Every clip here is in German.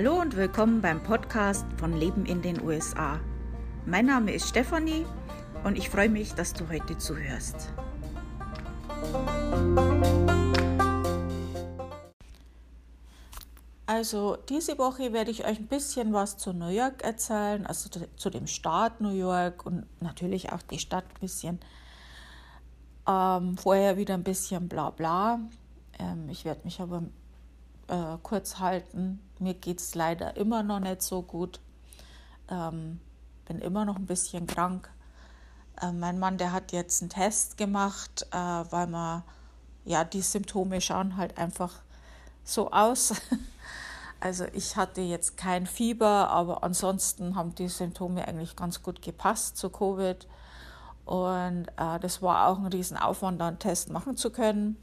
Hallo und willkommen beim Podcast von Leben in den USA. Mein Name ist Stefanie und ich freue mich, dass du heute zuhörst. Also diese Woche werde ich euch ein bisschen was zu New York erzählen, also zu dem Staat New York und natürlich auch die Stadt ein bisschen. Ähm, vorher wieder ein bisschen bla bla. Ähm, ich werde mich aber äh, kurz halten. Mir geht es leider immer noch nicht so gut. Ähm, bin immer noch ein bisschen krank. Äh, mein Mann, der hat jetzt einen Test gemacht, äh, weil man, ja, die Symptome schauen halt einfach so aus. Also ich hatte jetzt kein Fieber, aber ansonsten haben die Symptome eigentlich ganz gut gepasst zu Covid. Und äh, das war auch ein Riesenaufwand, einen Test machen zu können.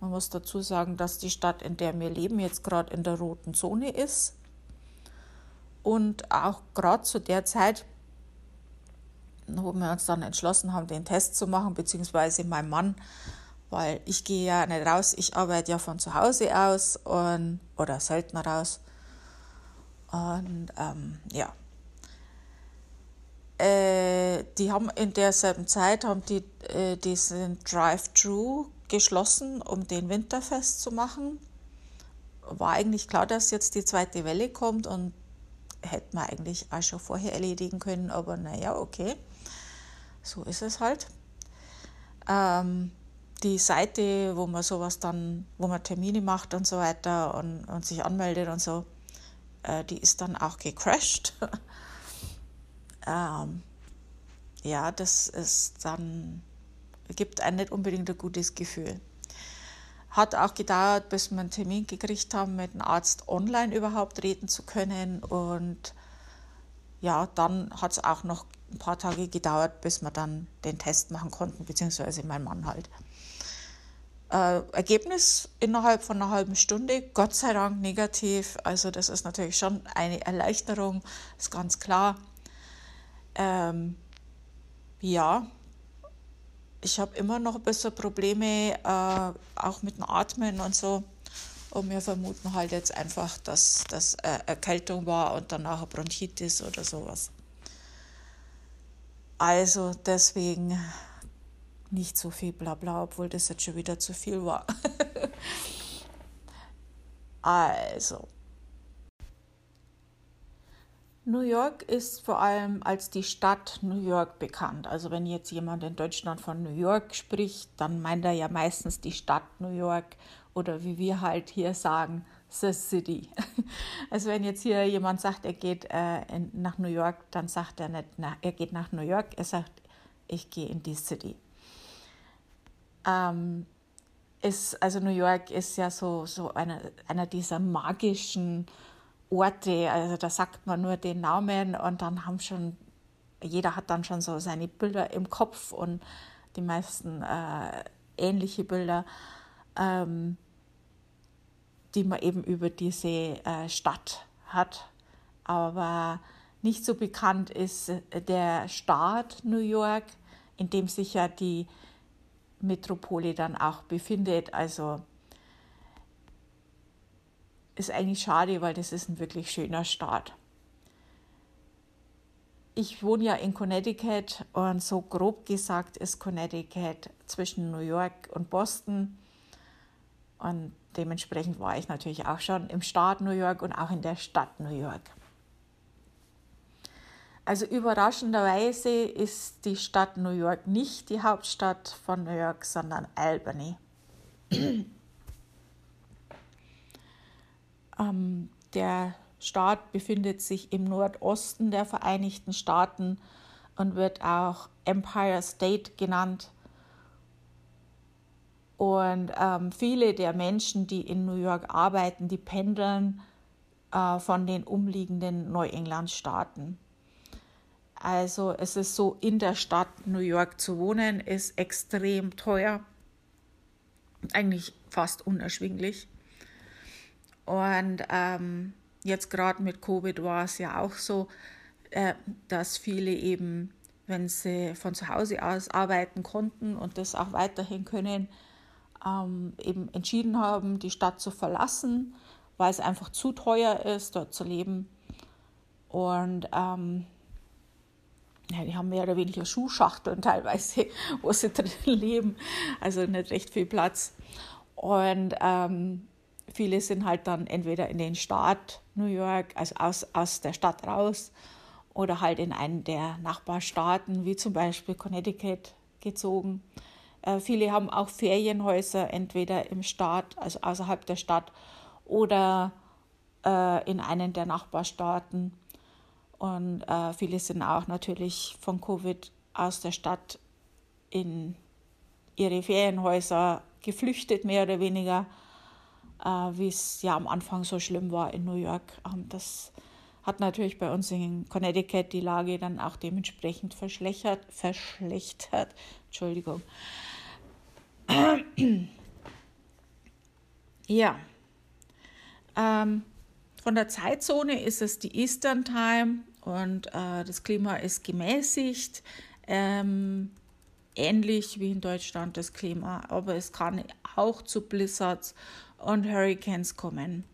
Man muss dazu sagen, dass die Stadt, in der wir leben, jetzt gerade in der roten Zone ist. Und auch gerade zu der Zeit, wo wir uns dann entschlossen haben, den Test zu machen, beziehungsweise mein Mann, weil ich gehe ja nicht raus, ich arbeite ja von zu Hause aus und, oder seltener raus. Und ähm, ja. Äh, die haben in derselben Zeit haben die äh, diesen Drive-Thru geschlossen, um den Winterfest zu machen. War eigentlich klar, dass jetzt die zweite Welle kommt und hätte man eigentlich auch schon vorher erledigen können, aber naja, okay, so ist es halt. Ähm, die Seite, wo man sowas dann, wo man Termine macht und so weiter und, und sich anmeldet und so, äh, die ist dann auch gecrashed. ähm, ja, das ist dann gibt einem nicht unbedingt ein gutes Gefühl. Hat auch gedauert, bis wir einen Termin gekriegt haben, mit dem Arzt online überhaupt reden zu können. Und ja, dann hat es auch noch ein paar Tage gedauert, bis wir dann den Test machen konnten, beziehungsweise mein Mann halt. Äh, Ergebnis innerhalb von einer halben Stunde, Gott sei Dank negativ. Also das ist natürlich schon eine Erleichterung, ist ganz klar. Ähm, ja, ich habe immer noch ein bisschen Probleme, äh, auch mit dem Atmen und so. Und wir vermuten halt jetzt einfach, dass das äh, Erkältung war und danach Bronchitis oder sowas. Also deswegen nicht so viel Blabla, obwohl das jetzt schon wieder zu viel war. also, New York ist vor allem als die Stadt New York bekannt. Also wenn jetzt jemand in Deutschland von New York spricht, dann meint er ja meistens die Stadt New York oder wie wir halt hier sagen, the city. Also wenn jetzt hier jemand sagt, er geht äh, in, nach New York, dann sagt er nicht, na, er geht nach New York, er sagt, ich gehe in die City. Ähm, ist, also New York ist ja so, so einer, einer dieser magischen Orte, also da sagt man nur den Namen und dann haben schon, jeder hat dann schon so seine Bilder im Kopf und die meisten äh, ähnliche Bilder, ähm, die man eben über diese äh, Stadt hat. Aber nicht so bekannt ist der Staat New York, in dem sich ja die Metropole dann auch befindet. Also ist eigentlich schade, weil das ist ein wirklich schöner Staat. Ich wohne ja in Connecticut und so grob gesagt ist Connecticut zwischen New York und Boston. Und dementsprechend war ich natürlich auch schon im Staat New York und auch in der Stadt New York. Also überraschenderweise ist die Stadt New York nicht die Hauptstadt von New York, sondern Albany. Ähm, der Staat befindet sich im Nordosten der Vereinigten Staaten und wird auch Empire State genannt. Und ähm, viele der Menschen, die in New York arbeiten, die pendeln äh, von den umliegenden Neuenglandstaaten. Also es ist so, in der Stadt New York zu wohnen, ist extrem teuer, eigentlich fast unerschwinglich. Und ähm, jetzt gerade mit Covid war es ja auch so, äh, dass viele eben, wenn sie von zu Hause aus arbeiten konnten und das auch weiterhin können, ähm, eben entschieden haben, die Stadt zu verlassen, weil es einfach zu teuer ist, dort zu leben. Und ähm, ja, die haben mehr oder weniger Schuhschachteln teilweise, wo sie drin leben. Also nicht recht viel Platz. Und ähm, viele sind halt dann entweder in den Staat New York, also aus, aus der Stadt raus, oder halt in einen der Nachbarstaaten, wie zum Beispiel Connecticut, gezogen. Äh, viele haben auch Ferienhäuser entweder im Staat, also außerhalb der Stadt, oder äh, in einen der Nachbarstaaten. Und äh, viele sind auch natürlich von Covid aus der Stadt in ihre Ferienhäuser geflüchtet, mehr oder weniger, wie es ja am Anfang so schlimm war in New York. Ähm, das hat natürlich bei uns in Connecticut die Lage dann auch dementsprechend verschlechtert. verschlechtert. Entschuldigung. ja. Ähm, von der Zeitzone ist es die Eastern Time und äh, das Klima ist gemäßigt, ähm, ähnlich wie in Deutschland das Klima, aber es kann auch zu Blizzards und Hurricanes kommen.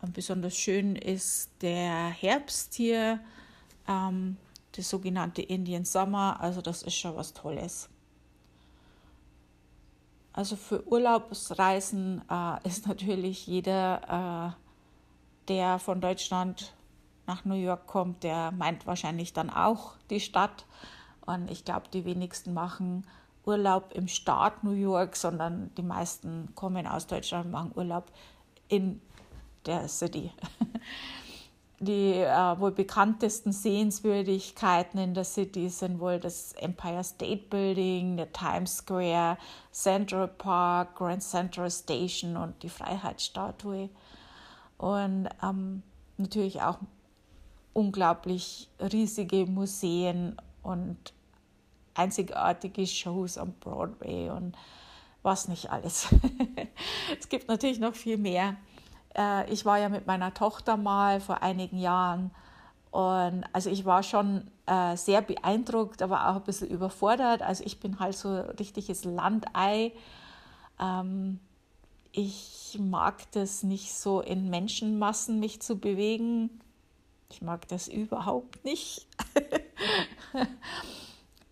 Und besonders schön ist der Herbst hier, ähm, das sogenannte Indian Summer, also das ist schon was Tolles. Also für Urlaubsreisen äh, ist natürlich jeder, äh, der von Deutschland nach New York kommt, der meint wahrscheinlich dann auch die Stadt. Und ich glaube, die wenigsten machen Urlaub im Staat New York, sondern die meisten kommen aus Deutschland und machen Urlaub in der City. Die äh, wohl bekanntesten Sehenswürdigkeiten in der City sind wohl das Empire State Building, der Times Square, Central Park, Grand Central Station und die Freiheitsstatue. Und ähm, natürlich auch unglaublich riesige Museen und einzigartige Shows am Broadway und was nicht alles. es gibt natürlich noch viel mehr. Äh, ich war ja mit meiner Tochter mal vor einigen Jahren und also ich war schon äh, sehr beeindruckt, aber auch ein bisschen überfordert. Also ich bin halt so richtiges Landei. Ähm, ich mag das nicht so in Menschenmassen mich zu bewegen. Ich mag das überhaupt nicht.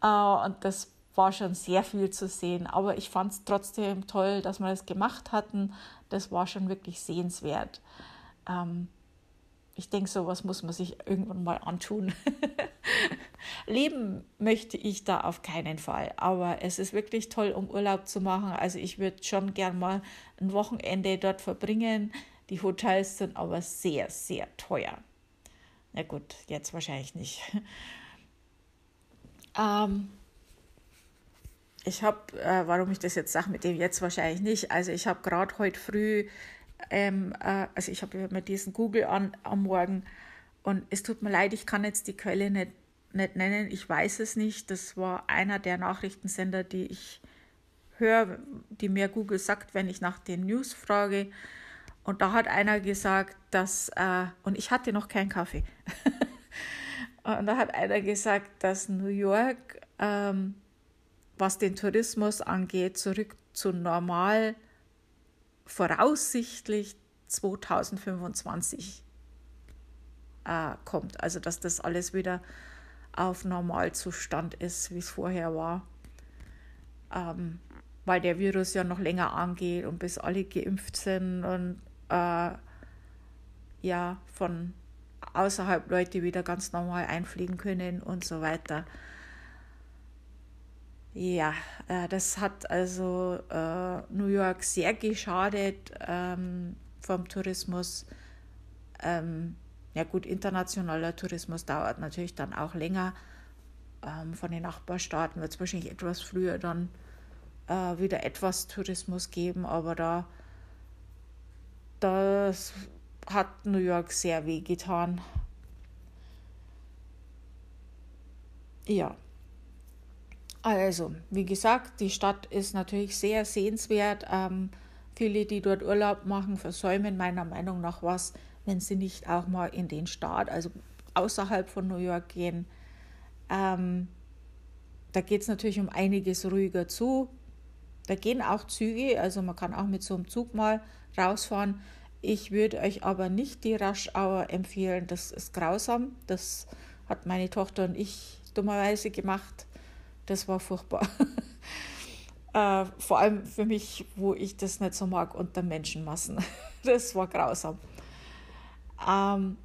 äh, und das war schon sehr viel zu sehen. Aber ich fand es trotzdem toll, dass wir das gemacht hatten. Das war schon wirklich sehenswert. Ähm, ich denke, sowas muss man sich irgendwann mal antun. Leben möchte ich da auf keinen Fall. Aber es ist wirklich toll, um Urlaub zu machen. Also ich würde schon gern mal ein Wochenende dort verbringen. Die Hotels sind aber sehr, sehr teuer. Na gut, jetzt wahrscheinlich nicht. Ähm, ich habe, äh, warum ich das jetzt sage, mit dem jetzt wahrscheinlich nicht. Also ich habe gerade heute früh, ähm, äh, also ich habe mir diesen Google an am Morgen und es tut mir leid, ich kann jetzt die Quelle nicht, nicht nennen. Ich weiß es nicht. Das war einer der Nachrichtensender, die ich höre, die mir Google sagt, wenn ich nach den News frage. Und da hat einer gesagt, dass, äh, und ich hatte noch keinen Kaffee. und da hat einer gesagt, dass New York ähm, was den Tourismus angeht, zurück zu normal voraussichtlich 2025 äh, kommt. Also dass das alles wieder auf Normalzustand ist, wie es vorher war. Ähm, weil der Virus ja noch länger angeht und bis alle geimpft sind und äh, ja von außerhalb Leute wieder ganz normal einfliegen können und so weiter. Ja, äh, das hat also äh, New York sehr geschadet ähm, vom Tourismus. Ähm, ja gut, internationaler Tourismus dauert natürlich dann auch länger. Ähm, von den Nachbarstaaten wird es wahrscheinlich etwas früher dann äh, wieder etwas Tourismus geben, aber da das hat New York sehr weh getan. Ja. Also, wie gesagt, die Stadt ist natürlich sehr sehenswert. Ähm, viele, die dort Urlaub machen, versäumen meiner Meinung nach was, wenn sie nicht auch mal in den Staat, also außerhalb von New York gehen. Ähm, da geht es natürlich um einiges ruhiger zu. Da gehen auch Züge, also man kann auch mit so einem Zug mal rausfahren. Ich würde euch aber nicht die Rush Hour empfehlen, das ist grausam. Das hat meine Tochter und ich dummerweise gemacht. Das war furchtbar. äh, vor allem für mich, wo ich das nicht so mag, unter Menschenmassen. das war grausam. Ähm,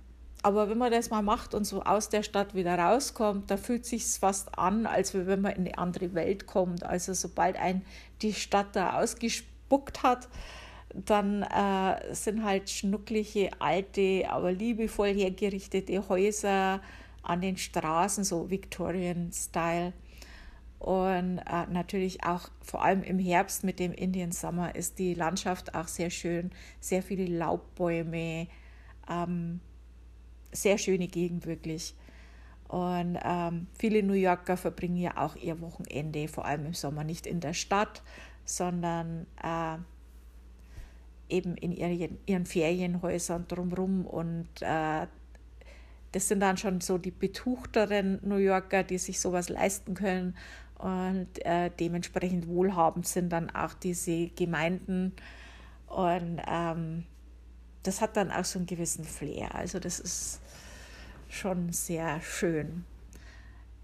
aber wenn man das mal macht und so aus der Stadt wieder rauskommt, da fühlt sich fast an, als wenn man in eine andere Welt kommt. Also sobald ein die Stadt da ausgespuckt hat, dann äh, sind halt schnuckliche, alte, aber liebevoll hergerichtete Häuser an den Straßen, so Victorian-Style. Und äh, natürlich auch vor allem im Herbst mit dem Indian Summer ist die Landschaft auch sehr schön. Sehr viele Laubbäume, ähm, sehr schöne Gegend wirklich. Und ähm, viele New Yorker verbringen ja auch ihr Wochenende, vor allem im Sommer, nicht in der Stadt, sondern äh, eben in ihren, ihren Ferienhäusern drumherum. Und äh, das sind dann schon so die betuchteren New Yorker, die sich sowas leisten können. Und äh, dementsprechend wohlhabend sind dann auch diese Gemeinden. Und ähm, das hat dann auch so einen gewissen Flair. Also das ist schon sehr schön.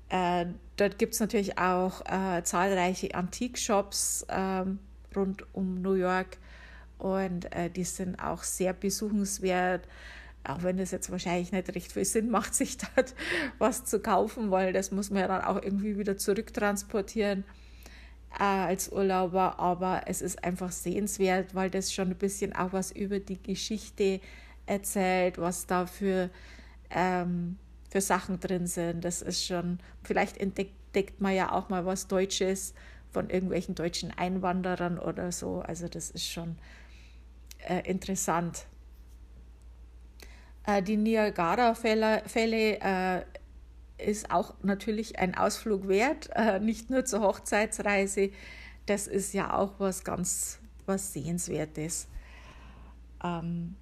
Äh, dort gibt es natürlich auch äh, zahlreiche Antikshops äh, rund um New York und äh, die sind auch sehr besuchenswert, auch wenn es jetzt wahrscheinlich nicht recht viel Sinn macht, sich dort was zu kaufen, weil das muss man ja dann auch irgendwie wieder zurücktransportieren äh, als Urlauber, aber es ist einfach sehenswert, weil das schon ein bisschen auch was über die Geschichte erzählt, was da für, ähm, für Sachen drin sind. Das ist schon, vielleicht entdeckt man ja auch mal was Deutsches von irgendwelchen deutschen Einwanderern oder so. Also das ist schon äh, interessant. Äh, die Niagara-Fälle äh, ist auch natürlich ein Ausflug wert, äh, nicht nur zur Hochzeitsreise. Das ist ja auch was ganz was Sehenswertes. Ähm,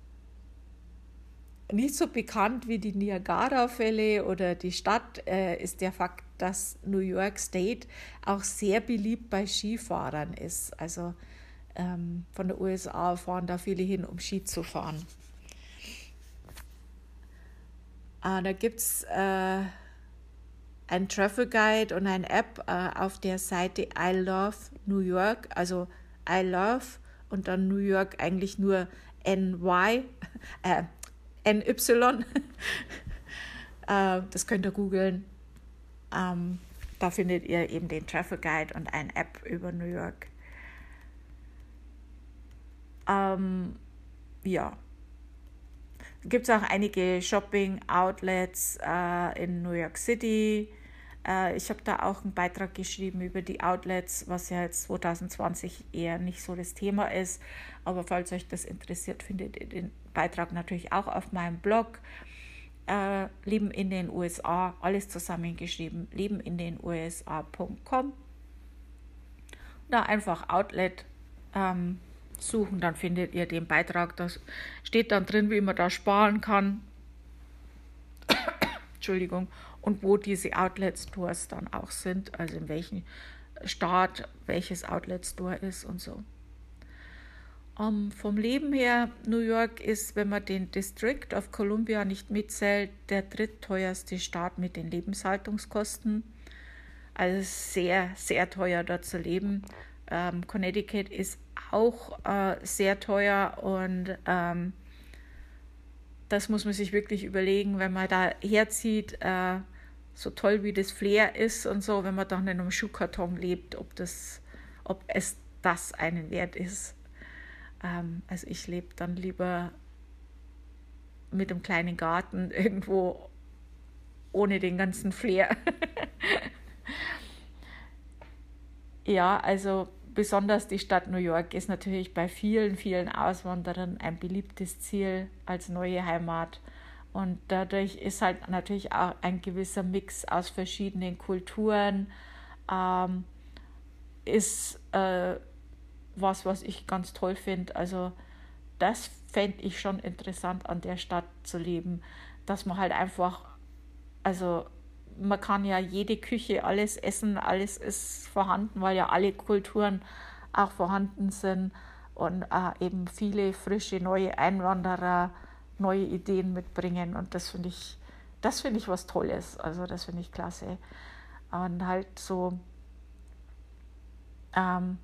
nicht so bekannt wie die Niagara-Fälle oder die Stadt äh, ist der Fakt, dass New York State auch sehr beliebt bei Skifahrern ist. Also ähm, von der USA fahren da viele hin, um Ski zu fahren. Äh, da gibt es äh, ein Travel Guide und eine App äh, auf der Seite I Love New York, also I Love und dann New York eigentlich nur NY, äh, NY. äh, das könnt ihr googeln. Ähm, da findet ihr eben den Travel Guide und eine App über New York. Ähm, ja. Gibt es auch einige Shopping-Outlets äh, in New York City. Äh, ich habe da auch einen Beitrag geschrieben über die Outlets, was ja jetzt 2020 eher nicht so das Thema ist. Aber falls euch das interessiert, findet ihr den Beitrag natürlich auch auf meinem Blog. Äh, Leben in den USA, alles zusammengeschrieben, leben in den USA.com. Da einfach Outlet ähm, suchen, dann findet ihr den Beitrag. Da steht dann drin, wie man da sparen kann. Entschuldigung. Und wo diese Outlet Stores dann auch sind, also in welchem Staat welches Outlet Store ist und so. Um, vom Leben her, New York ist, wenn man den District of Columbia nicht mitzählt, der drittteuerste Staat mit den Lebenshaltungskosten. Also sehr, sehr teuer dort zu leben. Ähm, Connecticut ist auch äh, sehr teuer und ähm, das muss man sich wirklich überlegen, wenn man da herzieht, äh, so toll wie das Flair ist und so, wenn man dann in einem Schuhkarton lebt, ob, das, ob es das einen wert ist. Ähm, also ich lebe dann lieber mit einem kleinen Garten irgendwo ohne den ganzen Flair. ja, also besonders die Stadt New York ist natürlich bei vielen, vielen Auswanderern ein beliebtes Ziel als neue Heimat. Und dadurch ist halt natürlich auch ein gewisser Mix aus verschiedenen Kulturen, ähm, ist äh, was, was ich ganz toll finde. Also das fände ich schon interessant an der Stadt zu leben, dass man halt einfach, also man kann ja jede Küche, alles essen, alles ist vorhanden, weil ja alle Kulturen auch vorhanden sind. und äh, eben viele frische neue Einwanderer neue Ideen mitbringen und das finde ich, das finde ich was Tolles. Also das finde ich klasse. Und halt so ähm,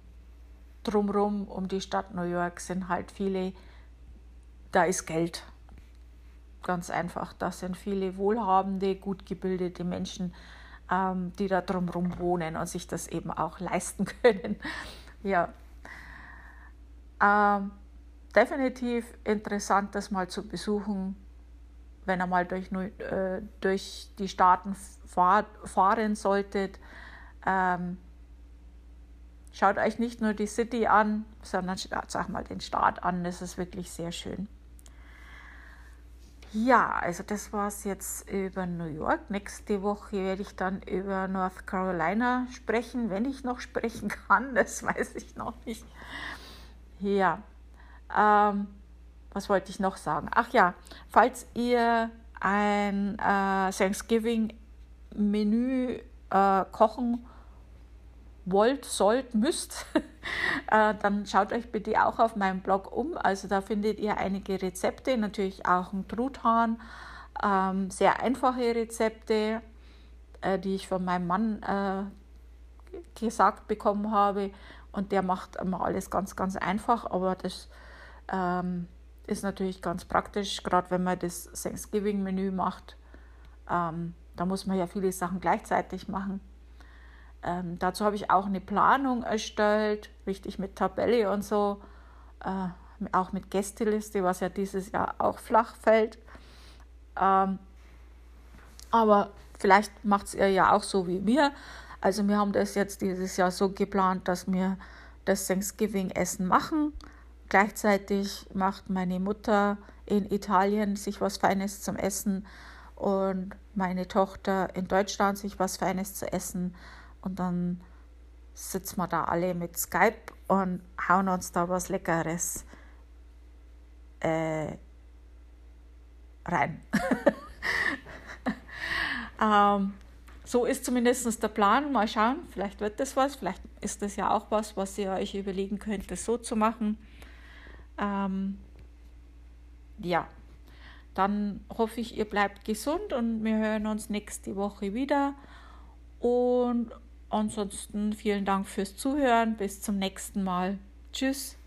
drumrum um die Stadt New York sind halt viele, da ist Geld. Ganz einfach. Da sind viele wohlhabende, gut gebildete Menschen, ähm, die da drumrum wohnen und sich das eben auch leisten können. ja. Ähm, definitiv interessant, das mal zu besuchen, wenn ihr mal durch, äh, durch die Staaten fahr, fahren solltet. Ähm, schaut euch nicht nur die City an, sondern schaut euch mal den Staat an. Das ist wirklich sehr schön. Ja, also das war es jetzt über New York. Nächste Woche werde ich dann über North Carolina sprechen, wenn ich noch sprechen kann. Das weiß ich noch nicht. Ja, ähm, was wollte ich noch sagen? Ach ja, falls ihr ein äh, Thanksgiving-Menü äh, kochen wollt, sollt, müsst, äh, dann schaut euch bitte auch auf meinem Blog um. Also da findet ihr einige Rezepte, natürlich auch ein Truthahn, ähm, sehr einfache Rezepte, äh, die ich von meinem Mann äh, gesagt bekommen habe. Und der macht immer alles ganz, ganz einfach, aber das ähm, ist natürlich ganz praktisch, gerade wenn man das Thanksgiving-Menü macht. Ähm, da muss man ja viele Sachen gleichzeitig machen. Ähm, dazu habe ich auch eine Planung erstellt, richtig mit Tabelle und so, äh, auch mit Gästeliste, was ja dieses Jahr auch flach fällt. Ähm, aber vielleicht macht es ihr ja auch so wie mir. Also wir haben das jetzt dieses Jahr so geplant, dass wir das Thanksgiving-Essen machen. Gleichzeitig macht meine Mutter in Italien sich was Feines zum Essen und meine Tochter in Deutschland sich was Feines zu essen. Und dann sitzen wir da alle mit Skype und hauen uns da was Leckeres äh, rein. ähm, so ist zumindest der Plan. Mal schauen, vielleicht wird das was. Vielleicht ist das ja auch was, was ihr euch überlegen könnt, das so zu machen. Ähm, ja, dann hoffe ich, ihr bleibt gesund und wir hören uns nächste Woche wieder. Und Ansonsten vielen Dank fürs Zuhören. Bis zum nächsten Mal. Tschüss.